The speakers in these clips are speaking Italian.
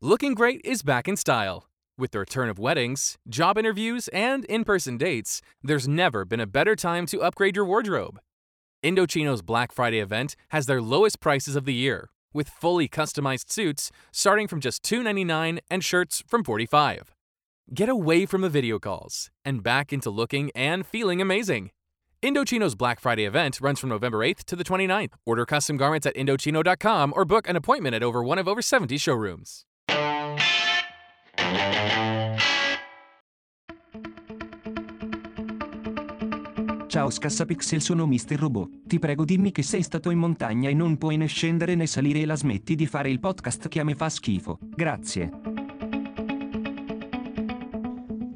Looking great is back in style. With the return of weddings, job interviews, and in person dates, there's never been a better time to upgrade your wardrobe. Indochino's Black Friday event has their lowest prices of the year, with fully customized suits starting from just $2.99 and shirts from 45. Get away from the video calls and back into looking and feeling amazing. Indochino's Black Friday event runs from November 8th to the 29th. Order custom garments at Indochino.com or book an appointment at over one of over 70 showrooms. Ciao Scassapixel sono Mr. Robot. Ti prego dimmi che sei stato in montagna e non puoi né scendere né salire e la smetti di fare il podcast che a me fa schifo. Grazie.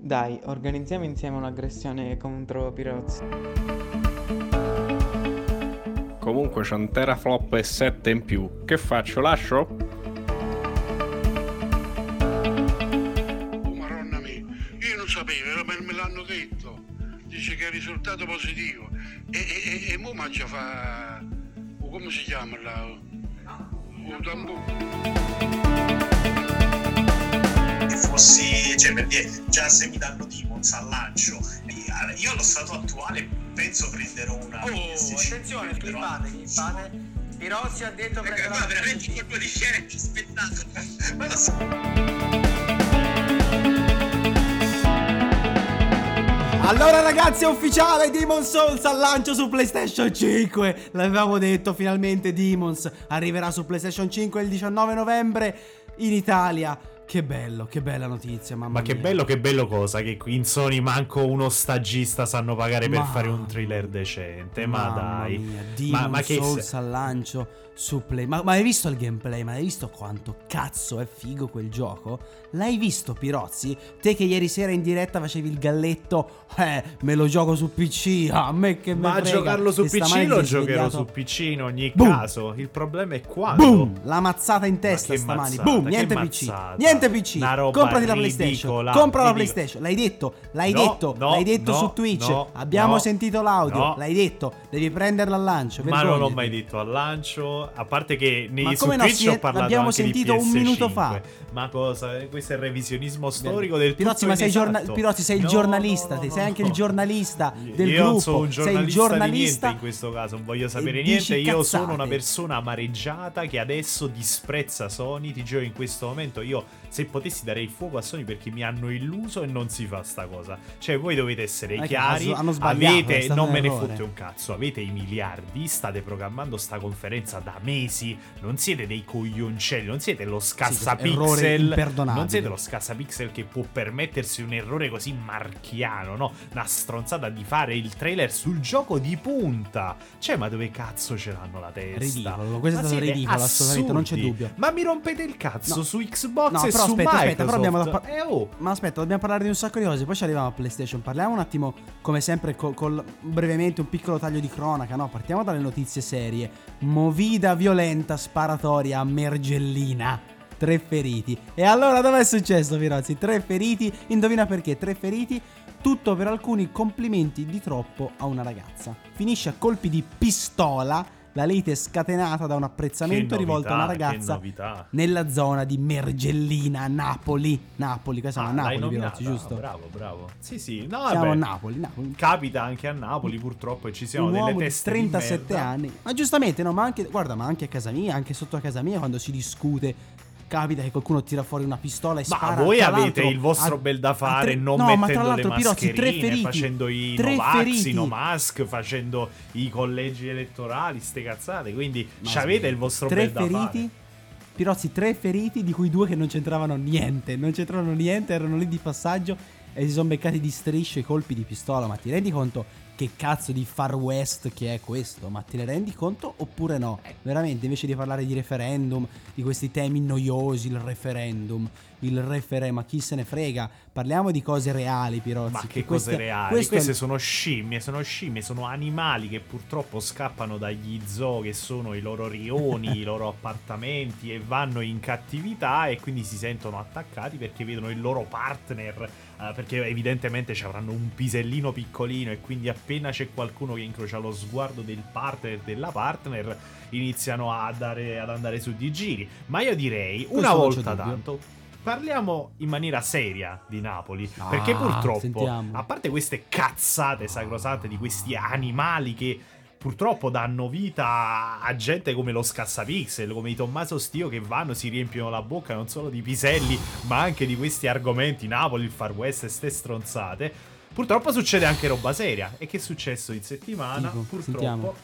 Dai, organizziamo insieme un'aggressione contro Pirozzi. Comunque c'è un teraflop e 7 in più. Che faccio? Lascio? Che è risultato positivo. E, e, e, e mo mangia fa... come si chiama là? Oh, tambù. che fossi, cioè per dire, già se mi danno Demons al lancio, eh, io allo stato attuale penso prenderò una Oh, PS5, attenzione, però- clippate, clippate. Pirozzi ha detto prenderà qua la veramente PS5. colpo di scena ci Allora ragazzi è ufficiale Demon Souls al lancio su PlayStation 5 L'avevamo detto finalmente Demons arriverà su PlayStation 5 il 19 novembre in Italia Che bello, che bella notizia mamma Ma che mia. bello, che bello cosa che qui in Sony manco uno stagista sanno pagare per Ma- fare un trailer decente. Ma dai. mia, ma, Demon ma che Souls al lancio su Play ma, ma hai visto il gameplay? Ma hai visto quanto cazzo è figo quel gioco? L'hai visto Pirozzi? Te che ieri sera in diretta facevi il galletto Eh, me lo gioco su PC ah, A me che me Ma a giocarlo su PC lo giocherò su PC in ogni Boom. caso. Il problema è quando. Boom! La mazzata in testa che stamani. Boom! che Niente PC. mazzata. Niente PC. Una roba Comprati la PlayStation. Compra la. PlayStation. L'hai detto. L'hai No, detto. no, L'hai detto no, su Twitch. Abbiamo sentito l'audio. L'hai detto. Devi prenderla al lancio. Ma non l'ho mai detto al lancio. A parte che nei, Ma su come no, Twitch ho parlato l'abbiamo sentito un PS5. minuto fa. Ma cosa? Questo è il revisionismo storico del Pirozzi, ma sei, giorna-. Pirozzi, sei il giornalista. sei anche il giornalista del io gruppo. sono un sei giornalista, il di giornalista. niente in questo caso, non voglio sapere niente. Io sono una persona amareggiata che adesso disprezza Sony. Ti giuro, in questo momento io, se potessi, darei fuoco a Sony perché mi hanno illuso e non si fa sta cosa. Cioè, voi dovete essere Ma chiari. hanno- è avete, stato non me ne fotte un cazzo. Avete i miliardi, state programmando sta conferenza da mesi. Non siete dei coglioncelli, non siete lo scassapixel. imperdonabile. non siete lo scassapixel che può permettersi un errore così marchiano, no? Una stronzata di fare il trailer sul gioco di punta. Cioè, ma dove cazzo ce l'hanno la testa? Ridicolo, questo è Ma stato siete ridicolo, assolutamente, non c'è dubbio. Ma mi rompete il cazzo No. su Xbox No, e però aspetta, Microsoft. aspetta, però abbiamo da par- Eh, oh. Ma aspetta, dobbiamo parlare di un sacco di cose, poi ci arriviamo a PlayStation. Parliamo un attimo, come sempre, col, col- brevemente un piccolo taglio di cronaca, no? Partiamo dalle notizie serie. Movida violenta sparatoria a Mergellina. Tre feriti. E allora dov'è successo, Pirozzi? Tre feriti. Indovina perché? Tre feriti. Tutto per alcuni complimenti di troppo a una ragazza. Finisce a colpi di pistola. La lite scatenata da un apprezzamento rivolto a una ragazza nella zona di Mergellina, Napoli. Napoli, qua siamo Ah, a l'hai Napoli, nominata? Pirozzi, giusto? Bravo, bravo. Sì, sì. No, Siamo vabbè. a Napoli, Napoli. Capita anche a Napoli, purtroppo, e ci siano un delle teste 37 di merda. anni. Ma giustamente, no, ma anche, guarda, ma anche a casa mia, anche sotto a casa mia, quando si discute, capita che qualcuno tira fuori una pistola e Ma spara. voi Tra avete il vostro a- bel da fare tre- non no, ma mettendo le l'altro, Pirozzi, tre mascherine, feriti, facendo i tre Novax, No Mask, facendo i collegi elettorali, ste cazzate. Quindi Ma avete il vostro tre bel da feriti. fare. Pirozzi, tre feriti, di cui due che non c'entravano niente. Non c'entravano niente, erano lì di passaggio e si sono beccati di strisce i colpi di pistola. Ma ti rendi conto che cazzo di Far West che è questo? Ma te ne rendi conto oppure no? Veramente, invece di parlare di referendum, di questi temi noiosi, il referendum, il referendum, ma chi se ne frega? Parliamo di cose reali, Pirozzi. Ma che cose queste- reali? Queste sono scimmie, sono scimmie, sono animali che purtroppo scappano dagli zoo che sono i loro rioni, i loro appartamenti e vanno in cattività e quindi si sentono attaccati perché vedono il loro partner, eh, perché evidentemente ci avranno un pisellino piccolino e quindi appena c'è qualcuno che incrocia lo sguardo del partner della partner, iniziano a dare- ad andare su di giri. Ma io direi, una Questo c'è volta tanto, parliamo in maniera seria di Napoli. Ah, perché purtroppo, sentiamo. a parte queste cazzate sacrosante di questi animali che purtroppo danno vita a gente come lo Scassapixel, come i Tommaso Stio che vanno, si riempiono la bocca non solo di piselli, ma anche di questi argomenti, Napoli, il Far West e ste stronzate. Purtroppo succede anche roba seria. E che è successo in settimana? Tipo, purtroppo sentiamo.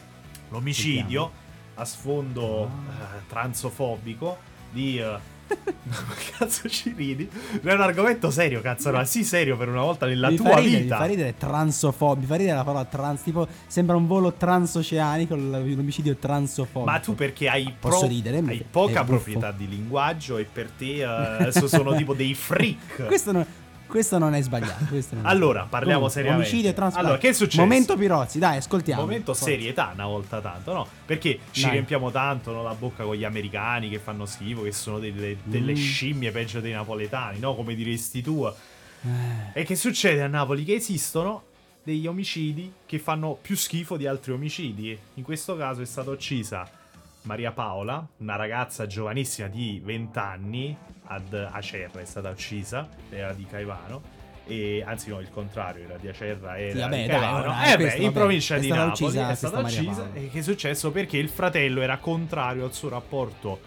l'omicidio a sfondo Ah. eh, transofobico di... eh, che cazzo ci ridi? Non è un argomento serio, cazzo, no? Sì, serio per una volta nella mi tua ridere, vita. Mi fa ridere transofobia. Mi fa ridere la parola trans. Tipo, sembra un volo transoceanico. L'omicidio transofobico. Ma tu perché hai, Posso pro- ridere? Hai poca è buffo. proprietà di linguaggio e per te eh, so- sono tipo dei freak. Questo non, questo non è sbagliato. non Allora, parliamo Comunque, seriamente. Omicidio trans. Allora, dai. che è successo? Momento Pirozzi, dai, ascoltiamo. Momento Forza. serietà una volta tanto, no? Perché ci Dai. riempiamo tanto no, la bocca con gli americani che fanno schifo, che sono delle, delle Mm. scimmie peggio dei napoletani, no? Come diresti tu. Eh, E che succede a Napoli? Che esistono degli omicidi che fanno più schifo di altri omicidi. In questo caso è stata uccisa Maria Paola, una ragazza giovanissima di 20 anni, ad Acerra è stata uccisa, era di Caivano. E, anzi no, il contrario, era di Acerra e Sì, era vabbè, di dai, Caivano. ora, eh beh, in vabbè, provincia di Napoli uccisa è stata uccisa. E che è successo? Perché il fratello era contrario al suo rapporto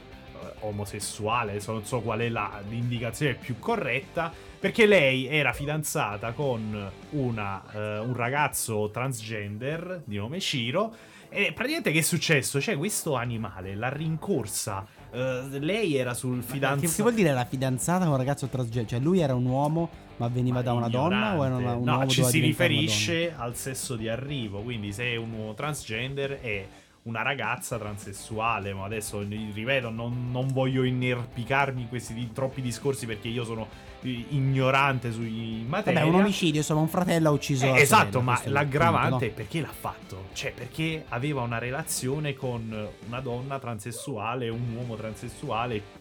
eh, omosessuale, non so qual è la- l'indicazione più corretta, perché lei era fidanzata con una, eh, un ragazzo transgender di nome Ciro. E praticamente che è successo? Cioè, questo animale l'ha rincorsa. eh, lei era sul Che, fidanzato. che vuol dire la fidanzata con un ragazzo transgender? Cioè, lui era un uomo, ma veniva da una donna o era una, un no, uomo ci si riferisce al sesso di arrivo. Quindi, se è un uomo transgender è una ragazza transessuale. Ma adesso ripeto, non, non voglio inerpicarmi in questi di- troppi discorsi perché io sono ignorante sui materia. Vabbè, un omicidio, insomma, un fratello ha ucciso Eh, esatto, ma è l'aggravante è perché l'ha fatto? Cioè, perché aveva una relazione con una donna transessuale, un uomo transessuale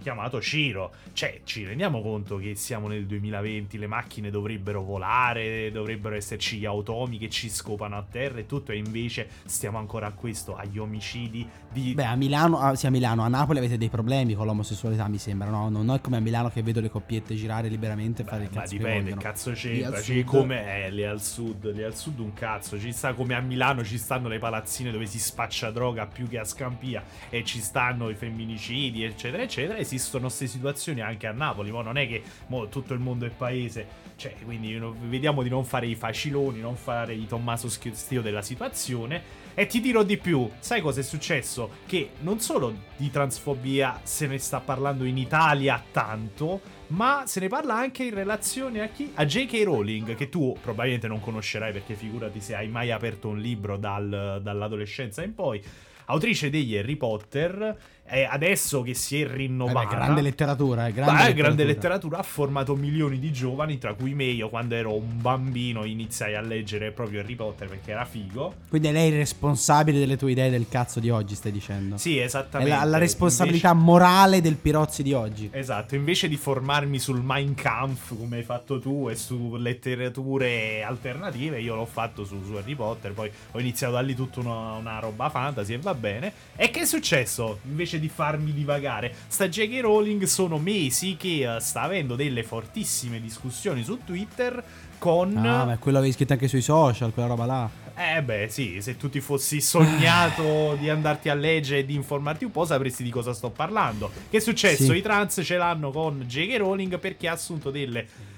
chiamato Ciro. Cioè, ci rendiamo conto che siamo nel 2020, le macchine dovrebbero volare, dovrebbero esserci gli automi che ci scopano a terra e tutto, e invece stiamo ancora a questo, agli omicidi di... Beh, a Milano, sì, a Milano, a Napoli avete dei problemi con l'omosessualità, mi sembra, no? Non è come a Milano che vedo le coppiette girare liberamente e fare il Ma cazzo che dipende, vogliono. cazzo c'entra. al Ci sud- come eh, lì al sud, lì al sud un cazzo. Ci sta come a Milano ci stanno le palazzine dove si spaccia droga più che a Scampia e ci stanno i femminicidi, eccetera, eccetera. Esistono queste situazioni anche a Napoli. Ma non è che tutto il mondo è paese. Cioè, quindi vediamo di non fare i faciloni, non fare i Tommaso Stio della situazione. E ti dirò di più, sai cosa è successo? Che non solo di transfobia se ne sta parlando in Italia tanto, ma se ne parla anche in relazione a chi? A J.K. Rowling, che tu probabilmente non conoscerai perché figurati se hai mai aperto un libro dal- dall'adolescenza in poi. Autrice degli Harry Potter, e adesso che si è Eh beh, rinnovata. grande letteratura, eh, grande, Beh, letteratura. grande letteratura ha formato milioni di giovani, tra cui me. Io, quando ero un bambino, iniziai a leggere proprio Harry Potter perché era figo. Quindi è lei il responsabile delle tue idee del cazzo di oggi, stai dicendo? Sì, È esattamente. la, la responsabilità morale del Pirozzi di oggi. Invece- esatto, invece di formarmi sul Mein Kampf come hai fatto tu e su letterature alternative, io l'ho fatto su, su Harry Potter. Poi ho iniziato da lì tutta una, una roba fantasy e va bene. E che è successo? Invece di farmi divagare, sta J.K. Rowling sono mesi che eh, sta avendo delle fortissime discussioni su Twitter con. Ah, ma quello avevi scritto anche sui social, quella roba là. Eh beh sì, se tu ti fossi sognato di andarti a leggere e di informarti un po' sapresti di cosa sto parlando. Che è successo? Sì. I trans ce l'hanno con J.K. Rowling perché ha assunto delle...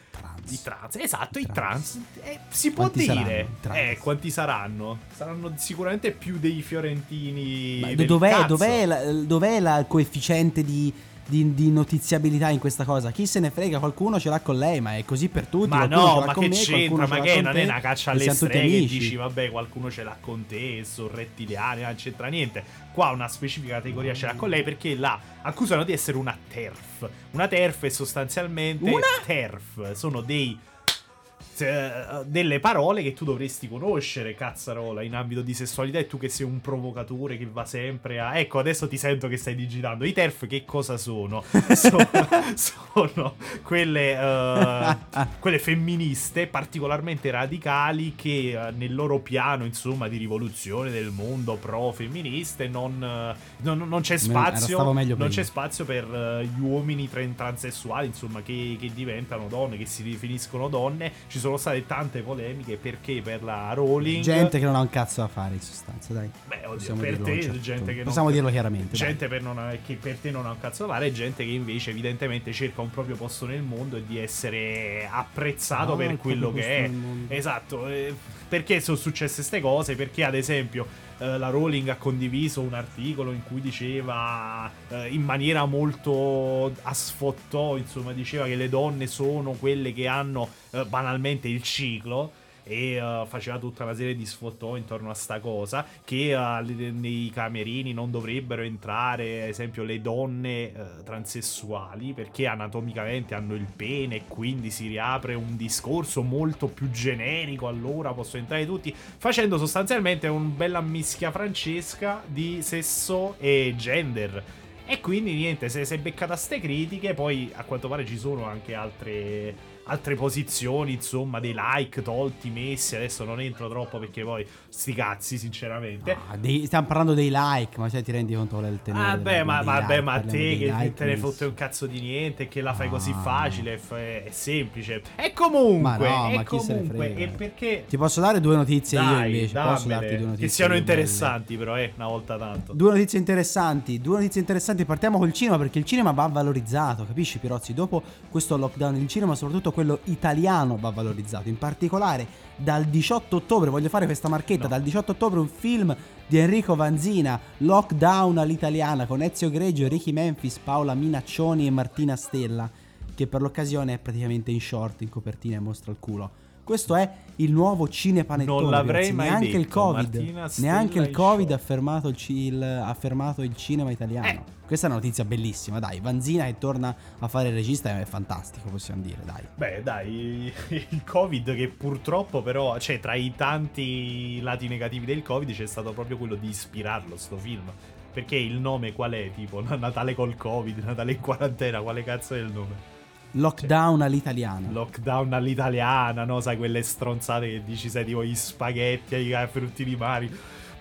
Trans. I trans, esatto, i Trans. trans. Eh, si può Quanti saranno dire. i? Eh, quanti saranno? Saranno sicuramente più dei fiorentini. Ma del dov'è, cazzo. dov'è, la- dov'è la- coefficiente di, di- di notiziabilità in questa cosa? Chi se ne frega? Qualcuno ce l'ha con lei, ma è così per tutti. Ma qualcuno no, ma che me, c'entra? Ma che non è una caccia alle streghe dici vabbè qualcuno ce l'ha con te, sono rettiliani, non c'entra niente. Qua una specifica categoria ce l'ha con lei perché la accusano di essere una TERF. Una TERF è sostanzialmente Una? TERF, sono dei eh, delle parole che tu dovresti conoscere, cazzarola, in ambito di sessualità e tu che sei un provocatore che va sempre a... Ecco, adesso ti sento che stai digitando. I TERF che cosa sono? sono, sono quelle, eh, quelle femministe particolarmente radicali che eh, nel loro piano, insomma, di rivoluzione del mondo pro femministe non, eh, non, non c'è spazio. Non c'è spazio per eh, gli uomini tran- transessuali, insomma, che, che diventano donne, che si definiscono donne. Ci sono state tante polemiche perché per la Rowling. Gente che non ha un cazzo da fare in sostanza, dai. Beh, oddio, Possiamo per dirlo te, certo gente che non- Possiamo dirlo chiaramente. Gente per non- che per te non ha un cazzo da fare, e gente che invece evidentemente cerca un proprio posto nel mondo e di essere apprezzato Ah, per quello che è. Esatto, eh, perché sono successe queste cose? Perché ad esempio eh, la Rowling ha condiviso un articolo in cui diceva eh, in maniera molto a sfottò, insomma, diceva che le donne sono quelle che hanno eh, banalmente il ciclo e eh, faceva tutta una serie di sfottò intorno a sta cosa che le- nei camerini non dovrebbero entrare ad esempio le donne eh, transessuali perché anatomicamente hanno il pene e quindi si riapre un discorso molto più generico allora possono entrare tutti facendo sostanzialmente un bella mischia francesca di sesso e gender e quindi niente, se si è beccata ste critiche, poi a quanto pare ci sono anche altre, altre posizioni, insomma, dei like tolti, messi. Adesso non entro troppo perché poi sti cazzi, sinceramente. Ah, dei- stiamo parlando dei like, ma cioè ti rendi conto qual è il tenore? Ah, beh, ma, vabbè, like, ma te che like, te ne fotte un cazzo di niente, che la fai così Ah. facile, è, è semplice. E comunque, Ma no, ma chi se ne comunque, frega. e perché... Ti posso dare due notizie io Dai, invece? Posso dammele, darti due notizie? che siano io belle? interessanti però, eh, una volta tanto. Due notizie interessanti, due notizie interessanti. Partiamo col cinema perché il cinema va valorizzato, capisci Pirozzi? Dopo questo lockdown il cinema, soprattutto quello italiano, va valorizzato. In particolare dal 18 ottobre, voglio fare questa marchetta, No. dal 18 ottobre un film di Enrico Vanzina, Lockdown all'italiana, con Ezio Greggio, Ricky Memphis, Paola Minaccioni e Martina Stella, che per l'occasione è praticamente in short, in copertina e mostra il culo. Questo è il nuovo cinepanettone. Non l'avrei Pirozzi. mai neanche il detto, Covid. Martina Stella Neanche il Covid ha fermato il, ci- il- ha fermato il cinema italiano. Eh. Questa è una notizia bellissima, dai. Vanzina che torna a fare il regista è fantastico, possiamo dire, dai. Beh, dai, il Covid che purtroppo però, cioè tra i tanti lati negativi del Covid c'è stato proprio quello di ispirarlo sto film. Perché il nome qual è? Tipo Natale col Covid, Natale in quarantena, quale cazzo è il nome? Lockdown all'italiana. Lockdown all'italiana, no? Sai quelle stronzate che dici, sai, tipo gli spaghetti ai frutti di mare.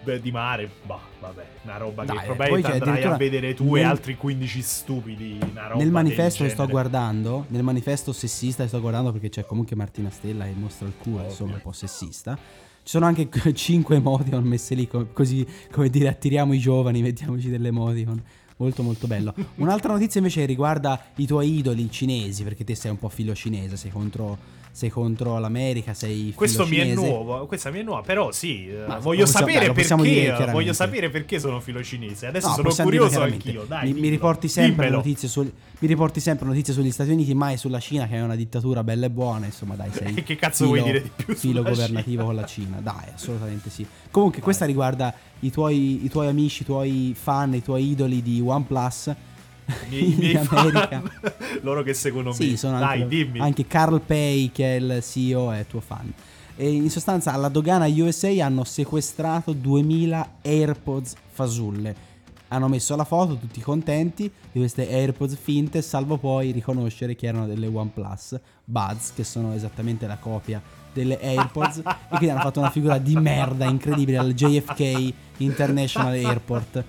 Beh, di mare, bah, vabbè, una roba Dai, che eh, probabilmente andrai a vedere tu e nel- altri 15 stupidi. Una roba Nel manifesto che sto guardando, nel manifesto sessista che sto guardando perché c'è comunque Martina Stella che mostra il culo, Ovvio. insomma, un po' sessista. Ci sono anche 5 emoticon messe lì, co- così come dire attiriamo i giovani, mettiamoci delle emoticon. Molto molto bello. Un'altra notizia invece riguarda i tuoi idoli cinesi, perché te sei un po' filo cinese, sei contro, sei contro l'America, sei filo Questo mi è nuovo, questa mi è nuova, però sì, eh, Ma voglio sapere dai, possiamo perché, chiaramente. voglio sapere perché sono filo cinese. Adesso No, sono curioso anch'io, dai. mi, mi riporti sempre Dimmelo. notizie sul- mi riporti sempre notizie sugli Stati Uniti, mai sulla Cina, che è una dittatura bella e buona. Insomma, dai, sei. Che cazzo vuoi dire di più Filo governativo Cina? con la Cina, dai, assolutamente sì. Comunque, questa riguarda i tuoi, i tuoi amici, i tuoi fan, i tuoi idoli di OnePlus. I miei, i miei in America. fan, loro che seguono Sì, me. sono Dai, anche, dimmi. anche Carl Pei, che è il CEO, è tuo fan. E in sostanza, alla dogana USA hanno sequestrato 2000 AirPods fasulle. Hanno messo la foto, tutti contenti, di queste AirPods finte, salvo poi riconoscere che erano delle OnePlus Buds, che sono esattamente la copia delle AirPods. e quindi hanno fatto una figura di merda incredibile al JFK International Airport.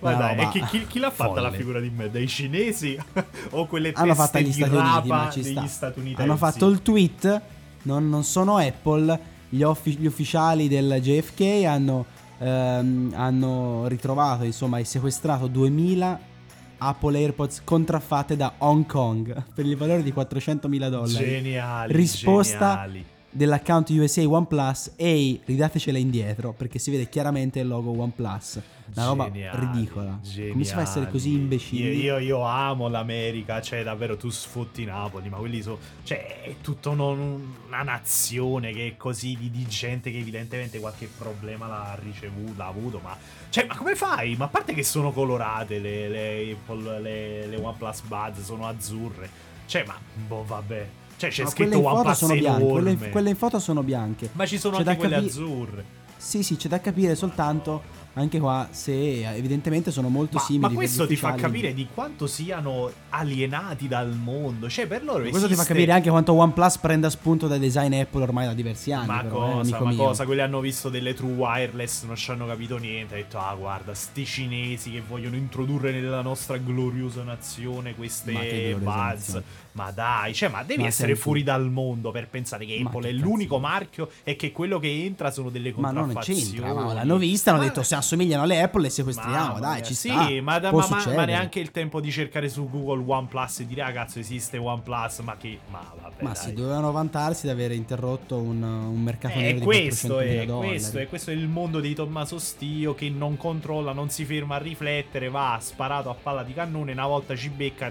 Roba e chi, chi- chi l'ha fatta la figura di me? Dei cinesi? o quelle hanno teste fatto gli Stati Uniti, degli sta. statunitensi? Hanno fatto il tweet, non, non sono Apple, gli, offi- gli ufficiali del JFK hanno, ehm, hanno ritrovato, insomma, e sequestrato 2000 Apple AirPods contraffatte da Hong Kong per il valore di 400.000 dollari. Geniali, Risposta geniali. Dell'account USA OnePlus, ehi, ridatecela indietro, perché si vede chiaramente il logo OnePlus. Una roba Geniali, ridicola. Come si fa a essere così geniali. imbecilli? Io, io- io amo l'America, cioè davvero tu sfotti Napoli, ma quelli sono... Cioè è tutta una nazione che è così di, di gente che evidentemente qualche problema l'ha ricevuto, l'ha avuto, ma... Cioè, ma come fai? Ma a parte che sono colorate le, le, le, le OnePlus Buds, sono azzurre. Cioè, ma... Boh, vabbè. Cioè c'è Ma scritto quelle in foto OnePlus sono bianche. Quelle, quelle in foto sono bianche. Ma ci sono C'è anche quelle capi- azzurre. Sì, sì, c'è da capire soltanto anche qua se evidentemente sono molto Ma, simili. ma questo ti fa capire di quanto siano alienati dal mondo. Cioè, per loro Questo ti fa capire anche quanto OnePlus prenda spunto dai design Apple ormai da diversi anni. Ma però, eh, cosa, amico ma mio. cosa? Quelli hanno visto delle true wireless, non ci hanno capito niente. Ha detto, ah, guarda, sti cinesi che vogliono introdurre nella nostra gloriosa nazione queste Ma buzz. nazione. Ma dai, cioè, ma devi Ma essere senti- fuori dal mondo per pensare che Apple è cazzo. l'unico marchio e che quello che entra sono delle Ma non contraffazioni. c'entra, ma l'hanno vista, hanno Ma- detto se assomigliano alle Apple le sequestriamo, dai, ci sì, sta. ma, da- Può ma- ma- ma neanche il tempo di cercare su Google OnePlus e dire, ah, cazzo, esiste OnePlus, ma che... Ma vabbè, Ma dai. sì, dovevano vantarsi di aver interrotto un, un mercato Eh, nero di questo 400.000 è, questo è, questo è il mondo di Tommaso Stio che non controlla, non si ferma a riflettere, va sparato a palla di cannone, una volta ci becca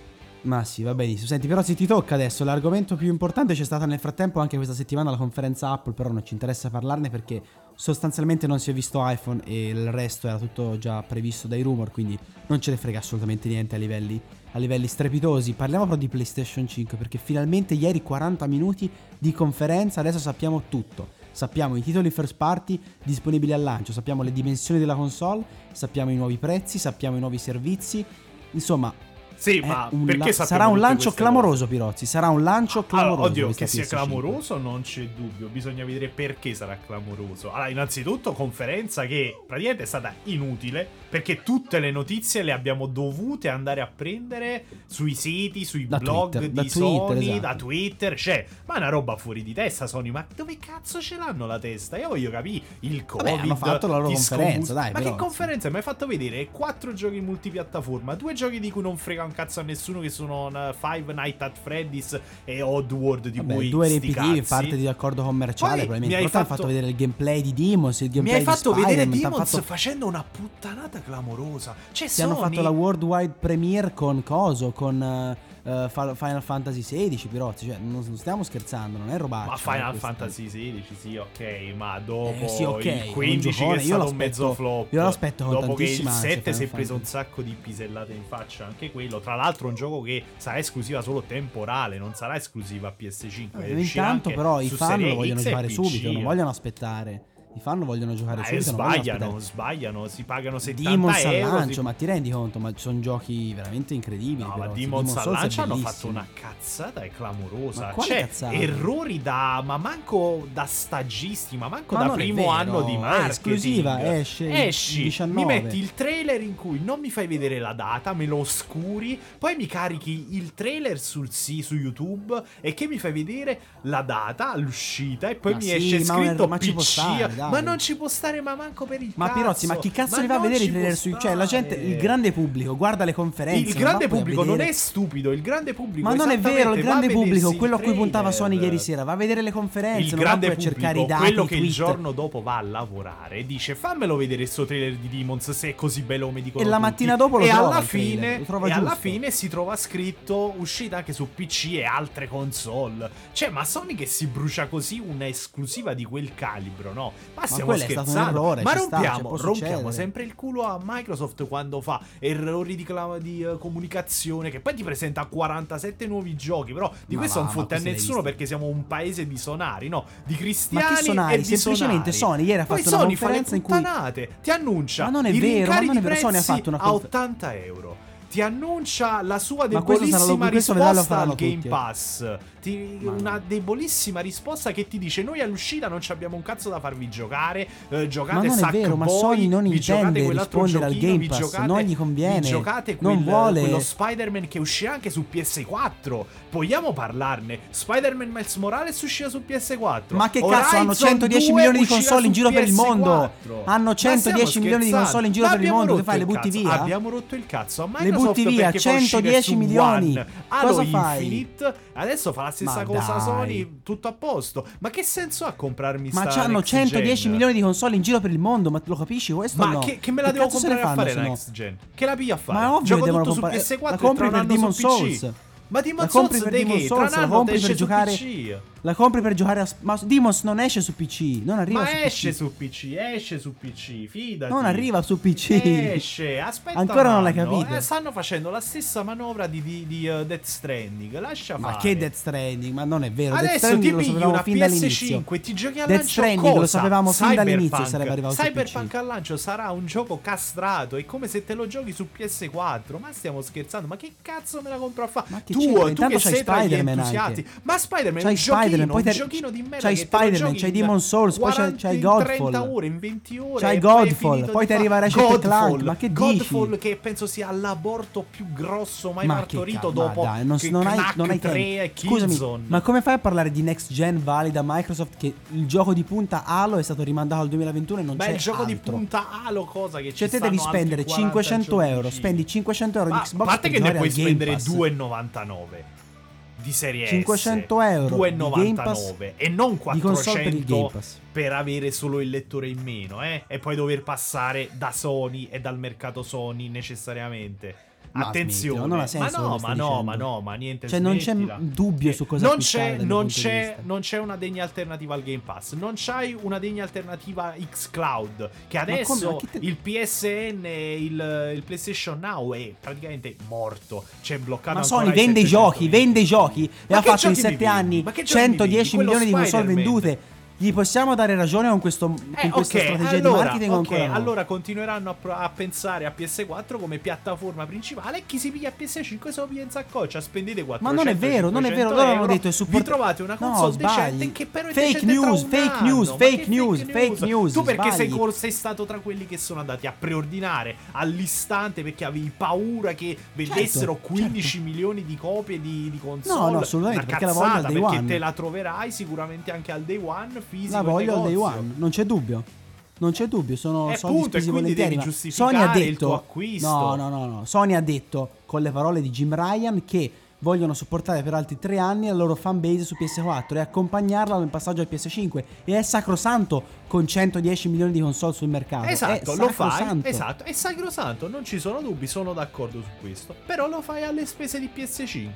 Ma sì, va benissimo. Senti, però se ti tocca adesso, l'argomento più importante c'è stata nel frattempo anche questa settimana la conferenza Apple, però non ci interessa parlarne perché sostanzialmente non si è visto iPhone e il resto era tutto già previsto dai rumor, quindi non ce ne frega assolutamente niente a livelli, a livelli strepitosi. Parliamo però di PlayStation 5 perché finalmente ieri 40 minuti di conferenza, adesso sappiamo tutto. Sappiamo i titoli first party disponibili al lancio, sappiamo le dimensioni della console, sappiamo i nuovi prezzi, sappiamo i nuovi servizi. Insomma, Sì, è ma un perché la- sarà un lancio clamoroso, Pirozzi. Sarà un lancio clamoroso. Allora, oddio, che sia PS5. clamoroso non c'è dubbio, bisogna vedere perché sarà clamoroso. Allora, innanzitutto conferenza che praticamente è stata inutile perché tutte le notizie le abbiamo dovute andare a prendere sui siti, sui Da blog Twitter, di da Sony, Twitter, esatto. da Twitter, cioè, ma è una roba fuori di testa Sony, ma dove cazzo ce l'hanno la testa? Io voglio capire il Covid. Vabbè, hanno fatto la loro conferenza, scomus- dai, Ma però, che conferenza? Mi hai fatto vedere quattro giochi multipiattaforma, due giochi di cui non frega un cazzo a nessuno che sono uh, Five Nights at Freddy's e Oddworld di Vabbè, cui due cazzi. parte di accordo commerciale, Poi probabilmente. mi hai hanno fatto- fatto vedere il gameplay di Demons, il Mi gameplay hai fatto di vedere hanno Demons fatto- facendo una puttanata clamorosa. Cioè, Ti hanno Sony- fatto la worldwide premiere con coso, con eh, eh, Fa- Final Fantasy XVI, Pirozzi. Cioè, non non stiamo scherzando, non è robaccia. Ma eh, Final. Fantasy XVI, sì, ok, ma dopo Eh, sì, ok, è il un 15 che giocone, è io stato un mezzo flop. io l'aspetto con Dopo che il tantissima ansia, 7 si è preso un sacco di pisellate in faccia, anche quello. Tra l'altro un gioco che sarà esclusiva solo temporale, non sarà esclusiva a PS5. Eh, Intanto, però, i fan lo vogliono e PC. subito, non vogliono aspettare. I fan vogliono giocare Ma eh, subito. sbagliano, sbagliano, si pagano 70 Demons al euro. lancio, si- ma ti rendi conto? Ma sono giochi veramente incredibili. No, però. ma Demon's Demon's è lancio hanno fatto una cazzata e clamorosa. Ma quale cioè, cazzata? errori da. Ma manco da stagisti, ma manco Ma da è primo anno di è marketing. esclusiva, esce Esci, 19. mi metti il trailer in cui non mi fai vedere la data, me lo oscuri, poi mi carichi il trailer sul sì, su YouTube e che mi fai vedere la data, l'uscita e poi Ma mi sì, esce scritto ma PC. stare, dai. ma non ci può stare, ma manco per il Ma cazzo. Pirozzi, ma chi cazzo Ma li va a vedere i trailer su... Cioè, la gente, il grande pubblico guarda le conferenze. Il grande pubblico non è stupido, il grande pubblico Ma non è vero, il grande pubblico, il quello a cui puntava. Sony ieri sera, va a vedere le conferenze, Il grande va a pubblico, cercare i dati, quello che il giorno dopo va a lavorare e dice fammelo vedere sto trailer di Demons se è così bello come dicono E la tutti." mattina dopo lo e trova alla il fine, e alla fine si trova scritto uscita anche su PC e altre console. Cioè, ma Sony che si brucia così una esclusiva di quel calibro, no? Ma, stiamo stato un scherzando. errore, ma ci sta, rompiamo, rompiamo sempre il culo a Microsoft quando fa errori di, cla- di, eh, comunicazione che poi ti presenta 47 nuovi giochi, però di Ma questo va, non ma fotte a nessuno perché siamo un paese di sonari, no? Di cristiani Ma che sonari? e di Semplicemente sonari. Sony ieri ha Poi fatto una Sony fa le conferenza in cui- ti annuncia Ma non è vero, ma non è vero, Sony ha fatto una a confer- 80 euro. Ti annuncia la sua debolissima risposta al Game tutti, eh. Pass. Ti- Ma- una debolissima risposta che ti dice: Noi all'uscita non ci abbiamo un cazzo da farvi giocare. eh, giocate Ma non è vero, ma Sony non intende rispondere al Game Pass, giocate- non gli conviene, vi giocate non quel- vuole- quello Spider-Man che uscirà anche su PS4. Vogliamo parlarne? Spider-Man Miles Morales uscirà su PS4. Ma che cazzo, hanno Horizon 110 2 milioni di console in giro per il mondo. PS4. Hanno Ma 110 stiamo milioni di console in giro Ma per il mondo, che fai, le butti cazzo. via? Abbiamo rotto il cazzo a Microsoft butti via, perché fa uscire 110 su milioni. One Halo Cosa fai? Infinite. Adesso fa la stessa Ma cosa dai. Sony, tutto a posto. Ma che senso ha comprarmi Ma c'hanno next 110 gen? milioni di console in giro per il mondo, ma lo capisci questo Ma no? che, che me la Che devo comprare a fare la no? next gen? Che la piglia a fare? Ma ovvio Gioco che tutto comprare- su PS4 la compri per Demon. Souls. Ma Demon Souls Souls, un la compri per giocare- PC. La compri per giocare a. Ma Demons non esce su PC. Non arriva Ma su esce PC. su PC, esce su PC, fidati. Non arriva su PC. Esce, aspetta. Ancora non l'hai capito. Eh, stanno facendo la stessa manovra di, di, di, uh, Death Stranding. Lascia Ma fare. che Death Stranding? Ma non è vero. Death Adesso Stranding ti lo pigli sapevamo una fin dall'inizio. PS5 ti giochi al Death lancio Stranding lo sapevamo fin dall'inizio Cyberpunk. sarebbe arrivato Cyberpunk al lancio sarà un gioco castrato. È come se te lo giochi su PS4. Ma stiamo scherzando? Ma che cazzo me la compro a fare? Ma Tu, tu che sei tra gli Spider-Man entusiasti. Ma Spider-Man è un giochino, Spider-Man, poi te- giochino di merda. c'hai Spider-Man, c'hai Demon Souls, poi c'hai- 40 c'hai in Godfall. 30 ore, in 20 ore. C'hai poi hai Godfall, poi di ti arriva Ratchet Godfall, Clank, ma che dici? Godfall che penso sia l'aborto più grosso mai Ma partorito ca- ma dopo dai, non, non hai, non hai 3 tempo. e Scusami, Killzone. ma come fai a parlare di next gen valida Microsoft che il gioco di punta Halo è stato rimandato al 2021 e non Beh, c'è il gioco di altro. punta Halo cosa che Cioè ci te devi spendere 40 500 giochi euro, spendi 500 euro Ma di a Xbox parte per che ne puoi spendere Pass. 2,99 di serie 500 S, euro di Game Pass 2,99 e non di console per il 400 Game Pass. per avere solo il lettore in meno, eh? E poi dover passare da Sony e dal mercato Sony necessariamente. Ma Attenzione, smettila, non ma senso no, quello che ma no, dicendo. ma no, ma niente. Cioè, non c'è smettila. dubbio su cosa non c'è, non, c'è, non c'è una degna alternativa al Game Pass. Non c'hai una degna alternativa xCloud. Che adesso? Ma te- il PSN e il, il PlayStation Now è praticamente morto. C'è bloccato Ma Sony vende i 700 giochi, vende i giochi e Ma ha fatto in giochi mi 7 vendi? anni Ma che giochi mi 110 vendi? Quello milioni di console vendute. Gli possiamo dare ragione con, questo, con Eh, questa ok, strategia allora, di marketing o ok, ancora no? allora continueranno a, a pensare a PS4 come piattaforma principale e chi si piglia PS5 se lo piglia in saccoccia, spendete 400 Ma non è vero, non è vero, 500 loro hanno detto è support- Vi trovate una No, console sbagli. decente che però è Fake news, fake anno. news, Ma fake news, fake news, Tu perché sei, cor- sei stato tra quelli che sono andati a preordinare all'istante perché avevi paura che vendessero Certo, 15 certo. milioni di copie di, di console. No, no, assolutamente, perché la perché te la troverai sicuramente anche al day one fisico La voglio al day one, non c'è dubbio. Non c'è dubbio, sono Eh, soldi appunto, e spesi volentieri. devi Sony ha detto. No, no, no, no. Sony ha detto con le parole di Jim Ryan che vogliono supportare per altri tre anni la loro fanbase su PS4 e accompagnarla nel passaggio al PS5 e è sacrosanto con 110 milioni di console sul mercato. Esatto, È lo fai. Esatto, è sacrosanto, non ci sono dubbi, sono d'accordo su questo. Però lo fai alle spese di PS5.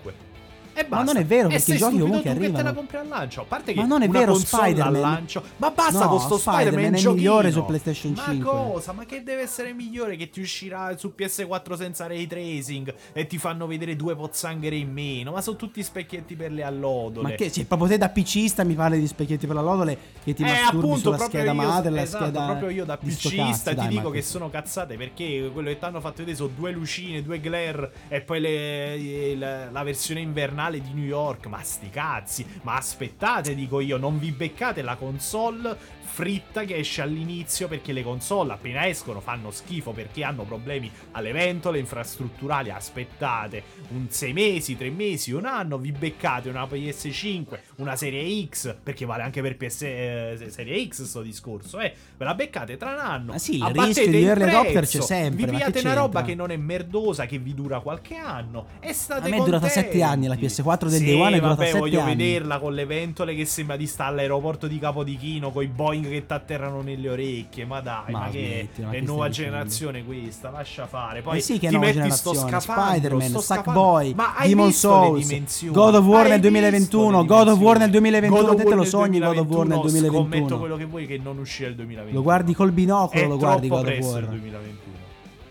E basta. Ma non è vero, perché i giochi comunque tu che te arrivano. la compri al lancio. A parte che Ma non è vero, Spider-Man. al lancio. Ma basta No, con sto Spider-Man, Spider-Man è migliore su PlayStation Ma 5. cosa? Ma che deve essere migliore che ti uscirà su PS4 senza ray tracing e ti fanno vedere due pozzanghere in meno? Ma sono tutti specchietti per le allodole. Ma che, cioè, proprio te da PCista mi parli di specchietti per la lodole che ti eh, masturbi appunto, sulla scheda io, madre, la esatto, scheda proprio io da PCista ti dai, dico ma che sono cazzate perché quello che ti hanno fatto vedere sono due lucine, due glare e poi le- la, la versione invernale di New York. Ma sti cazzi, ma aspettate, dico io, non vi beccate la console fritta che esce all'inizio perché le console appena escono fanno schifo perché hanno problemi alle ventole infrastrutturali. Aspettate un 6 mesi, 3 mesi, un anno, vi beccate una PS5, una serie X, perché vale anche per PS eh, serie X sto discorso, eh. Ve la beccate tra un anno. Ma sì, il rischio di early adopter c'è sempre, Vi pigliate una roba che non è merdosa, che vi dura qualche anno e state A me è durata contenti. 7 anni, la PS4 del sì, Day One è durata vabbè, 7 voglio anni. vederla con le ventole che sembra di stare all'aeroporto di Capodichino con i Boeing che ti atterrano nelle orecchie. Ma dai, ma, Ma che smettila, ma è che nuova stai dicendo? generazione questa, lascia fare. Poi Eh sì che ti metti sto generazione scafandro, Spider-Man, sto Sackboy. Ma Demon Souls? God of War nel visto 2021 le God of War nel dimensioni? 2021 God of Te te lo sogni God of War nel 2021, Scommetto 2021 quello che vuoi che non uscirà il 2021 Lo guardi col binocolo È Lo guardi God of War il 2021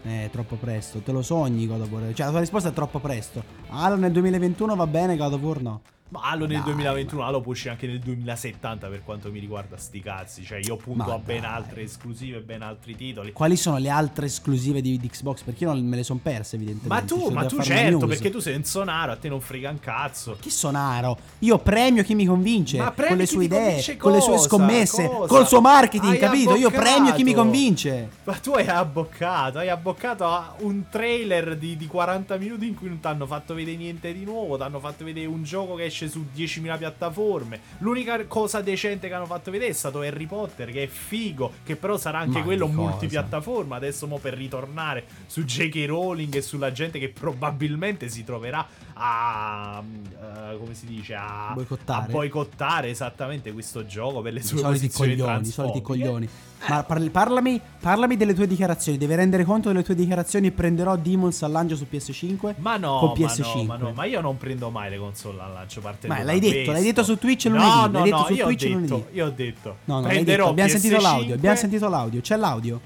Eh, troppo presto. Te lo sogni God of War. Cioè, la tua risposta è troppo presto. Halo nel 2021 va bene, God of War no. Ma Halo nel Dai, 2021, Halo può uscire anche nel 2070 per quanto mi riguarda sti cazzi. Cioè io punto Ma a ben dai. altre esclusive, ben altri titoli. Quali sono le altre esclusive di, di Xbox? Perché io non me le sono perse, evidentemente. Ma tu, ma tu certo, perché tu sei un sonaro, a te non frega un cazzo. Chi sonaro? Io premio chi mi convince Ma con le sue idee, convince con le sue cosa? scommesse, Cosa? col suo marketing, Hai capito? Io premio chi mi abboccato. convince. Ma tu hai abboccato, hai abboccato a un trailer di, di 40 minuti in cui non ti hanno fatto vedere niente di nuovo, ti hanno fatto vedere un gioco che esce su 10.000 piattaforme. L'unica cosa decente che hanno fatto vedere è stato Harry Potter, che è figo, che però sarà anche Ma quello multipiattaforma. Adesso mo per ritornare su J.K. Rowling e sulla gente che probabilmente si troverà a... eh, come si dice? A Boicottare. A boicottare esattamente questo gioco per le I sue soliti posizioni coglioni, i soliti coglioni. Ma parli- parlami, parlami delle tue dichiarazioni. Devi rendere conto delle tue dichiarazioni. Prenderò Demons al lancio su PS5. Ma no, con ma PS5. no, ma no, ma io non prendo mai le console al lancio. Partendo Ma l'hai detto, l'hai detto su Twitch no, lunedì, No, no, su io, Twitch ho detto, lunedì. io ho detto, No, no, detto, abbiamo sentito PS5. l'audio, abbiamo sentito l'audio, c'è l'audio.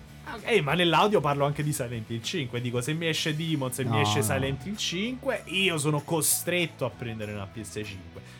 Eh, ma nell'audio parlo anche di Silent Hill 5. Dico, se mi esce Demon, se mi No, esce no. Silent Hill 5, io sono costretto a prendere una PS5.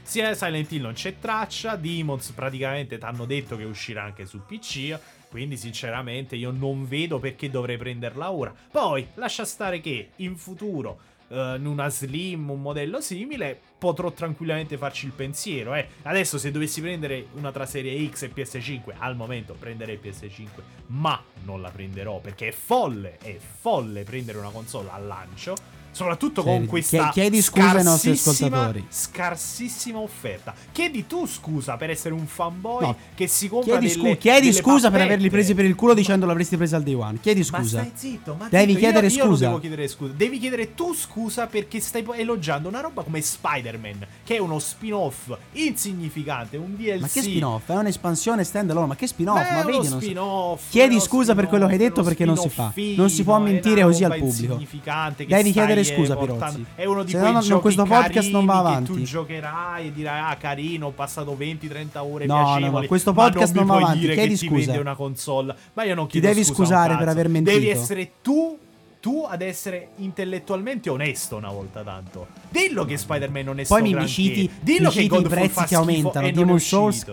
Sia Silent Hill non c'è traccia, Demons praticamente ti hanno detto che uscirà anche su PC. Quindi, sinceramente, io non vedo perché dovrei prenderla ora. Poi, lascia stare che in futuro, in una Slim, un modello simile, potrò tranquillamente farci il pensiero. Eh. Adesso, se dovessi prendere una tra serie X e PS5, al momento prenderei PS5, ma non la prenderò perché è folle, è folle prendere una console al lancio. Soprattutto Chiedi- con questa chie- chiedi scusa ai nostri ascoltatori. Scarsissima offerta. Chiedi tu scusa per essere un fanboy No, che si compra Chiedi, delle, scu- chiedi delle scusa per pappette. averli presi per il culo dicendo l'avresti presa al day one. Chiedi Ma scusa. stai zitto, ma Devi zitto, chiedere io, io scusa. devo chiedere scusa. Devi chiedere tu scusa perché stai elogiando una roba come Spider-Man, che è uno spin-off insignificante, un DLC. Ma che spin-off? È un'espansione stand-alone. Ma che spin-off? Beh, Ma vedi, non so- spin-off, Chiedi scusa per quello che hai detto spin-off, perché non si fa. Non si può mentire così al pubblico. Devi stai, chiedere scusa, portando- Pirozzi. È uno di Se quei no, giochi questo podcast non va avanti. Che tu giocherai e dirai, ah, carino, ho passato 20-30 ore No, no, no, questo podcast non, non va avanti, chiedi che ti scusa. una console. Ma io non Ti chiedo devi scusa scusare per aver mentito. Devi essere tu tu ad essere intellettualmente onesto una volta tanto. Dillo che Spider-Man non è Poi sto mi, mi citi, Dillo mi che citi i prezzi che aumentano. Demon Souls.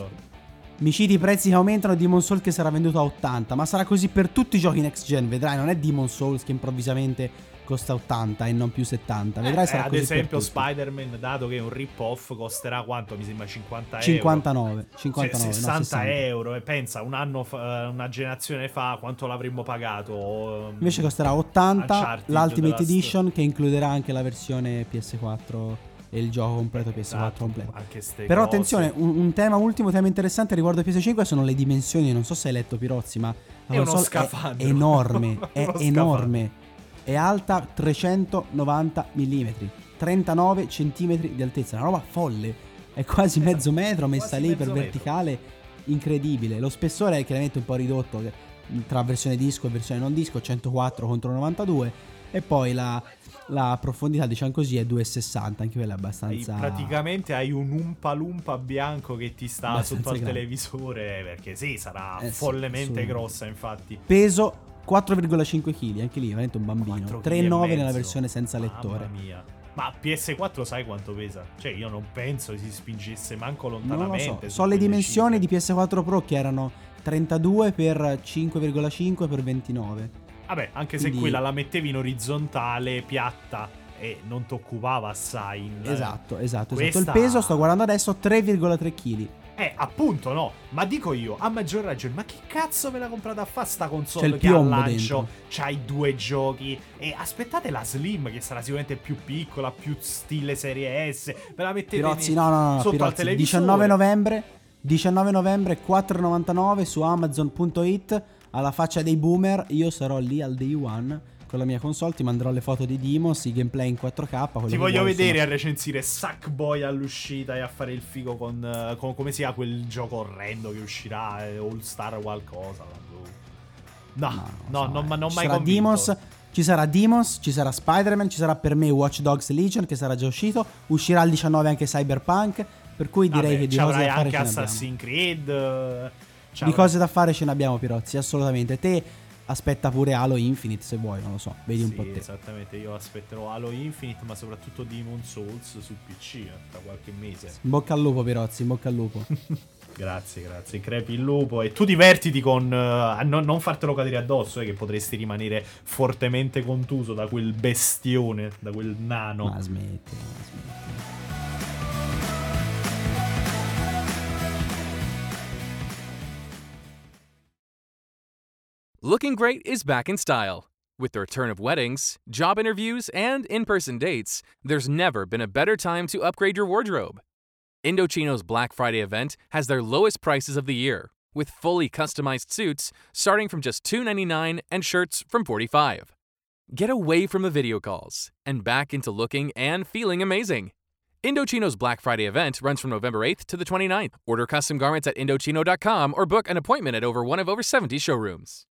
Mi citi i prezzi che aumentano. Demon Souls che sarà venduto a 80. Ma sarà così per tutti i giochi next gen. Vedrai, non è Demon Souls che improvvisamente costa 80 e non più 70. Vedrai, Eh, sarà ad così esempio. Spider-Man, dato che è un rip-off, costerà quanto? Mi sembra 50 euro. 59. 59 Cioè, no, 60 60. euro e pensa un anno fa- una generazione fa quanto l'avremmo pagato Invece costerà 80 Uncharted, l'Ultimate Edition che includerà anche la versione PS4 e il gioco completo PS4 Esatto, completo. Però cose. attenzione, un, un tema ultimo tema interessante riguardo a PS5 sono le dimensioni, non so se hai letto Pirozzi, ma la È uno scafandro. è enorme, è scafandro. È alta 390 mm, 39 cm di altezza, una roba folle. È quasi mezzo metro messa Quasi lì per metro. verticale, incredibile. Lo spessore è chiaramente un po' ridotto tra versione disco e versione non disco, 104 contro 92 e poi la, la profondità, diciamo così, è 2,60, anche quella è Hai- abbastanza praticamente hai un umpa lumpa bianco che ti sta sotto al grande. televisore perché sì, sarà Eh sì, follemente assolutamente. grossa infatti. Peso 4,5 kg, anche lì veramente un bambino. 4 3,9 chili e nella versione senza lettore. Mamma mia. Ma PS4 sai quanto pesa? Cioè io non penso si spingesse manco Non lo lontanamente. so. So le dimensioni cifre. di PS4 Pro che erano 32 per 5,5 per 29. Vabbè, anche se Quindi- quella la mettevi in orizzontale, piatta e non ti occupava assai. in- Esatto, esatto, Questa- esatto. Il peso sto guardando adesso 3,3 kg. Eh, appunto no. Ma dico io, a maggior ragione, ma che cazzo me l'ha comprata a fa sta console C'è che al lancio c'hai due giochi e aspettate la Slim che sarà sicuramente più piccola, più stile serie S. Me la mettete Pirozzi, ne- no, no, no, sotto al Pirozzi, televisore. 19 novembre 19 novembre 4,99 su amazon.it alla faccia dei boomer io sarò lì al day one con la mia console ti manderò le foto di Dimos i gameplay in 4K quello Ti voglio vedere insomma. a recensire Sackboy all'uscita e a fare il figo con, eh, con- come sia quel gioco orrendo che uscirà, eh, All Star qualcosa. boh. No, no, so, non, ma non mai convinto. Demons, ci sarà Demons, ci sarà Spider-Man, ci sarà per me Watch Dogs Legion che sarà già uscito, uscirà il 19 anche Cyberpunk, per cui direi Vabbè, che di cose da fare anche. Assassin's Creed. eh, Di cose da fare ce ne abbiamo Pirozzi, assolutamente. Te aspetta pure Halo Infinite se vuoi, non lo so, vedi un Sì, po' te. esattamente, io aspetterò Halo Infinite, ma soprattutto Demon Souls su PC eh, tra qualche mese. In bocca al lupo Pirozzi, in bocca al lupo. Grazie, grazie. Crepi il lupo e tu divertiti con a non, non fartelo cadere addosso, eh, che potresti rimanere fortemente contuso da quel bestione, da quel nano. ma smetti, ma smetti. Looking great is back in style. With the return of weddings, job interviews, and in person dates, there's never been a better time to upgrade your wardrobe. Indochino's Black Friday event has their lowest prices of the year, with fully customized suits starting from just $2.99 and shirts from 45. Get away from the video calls and back into looking and feeling amazing. Indochino's Black Friday event runs from November 8th to the 29th. Order custom garments at Indochino.com or book an appointment at over one of over 70 showrooms.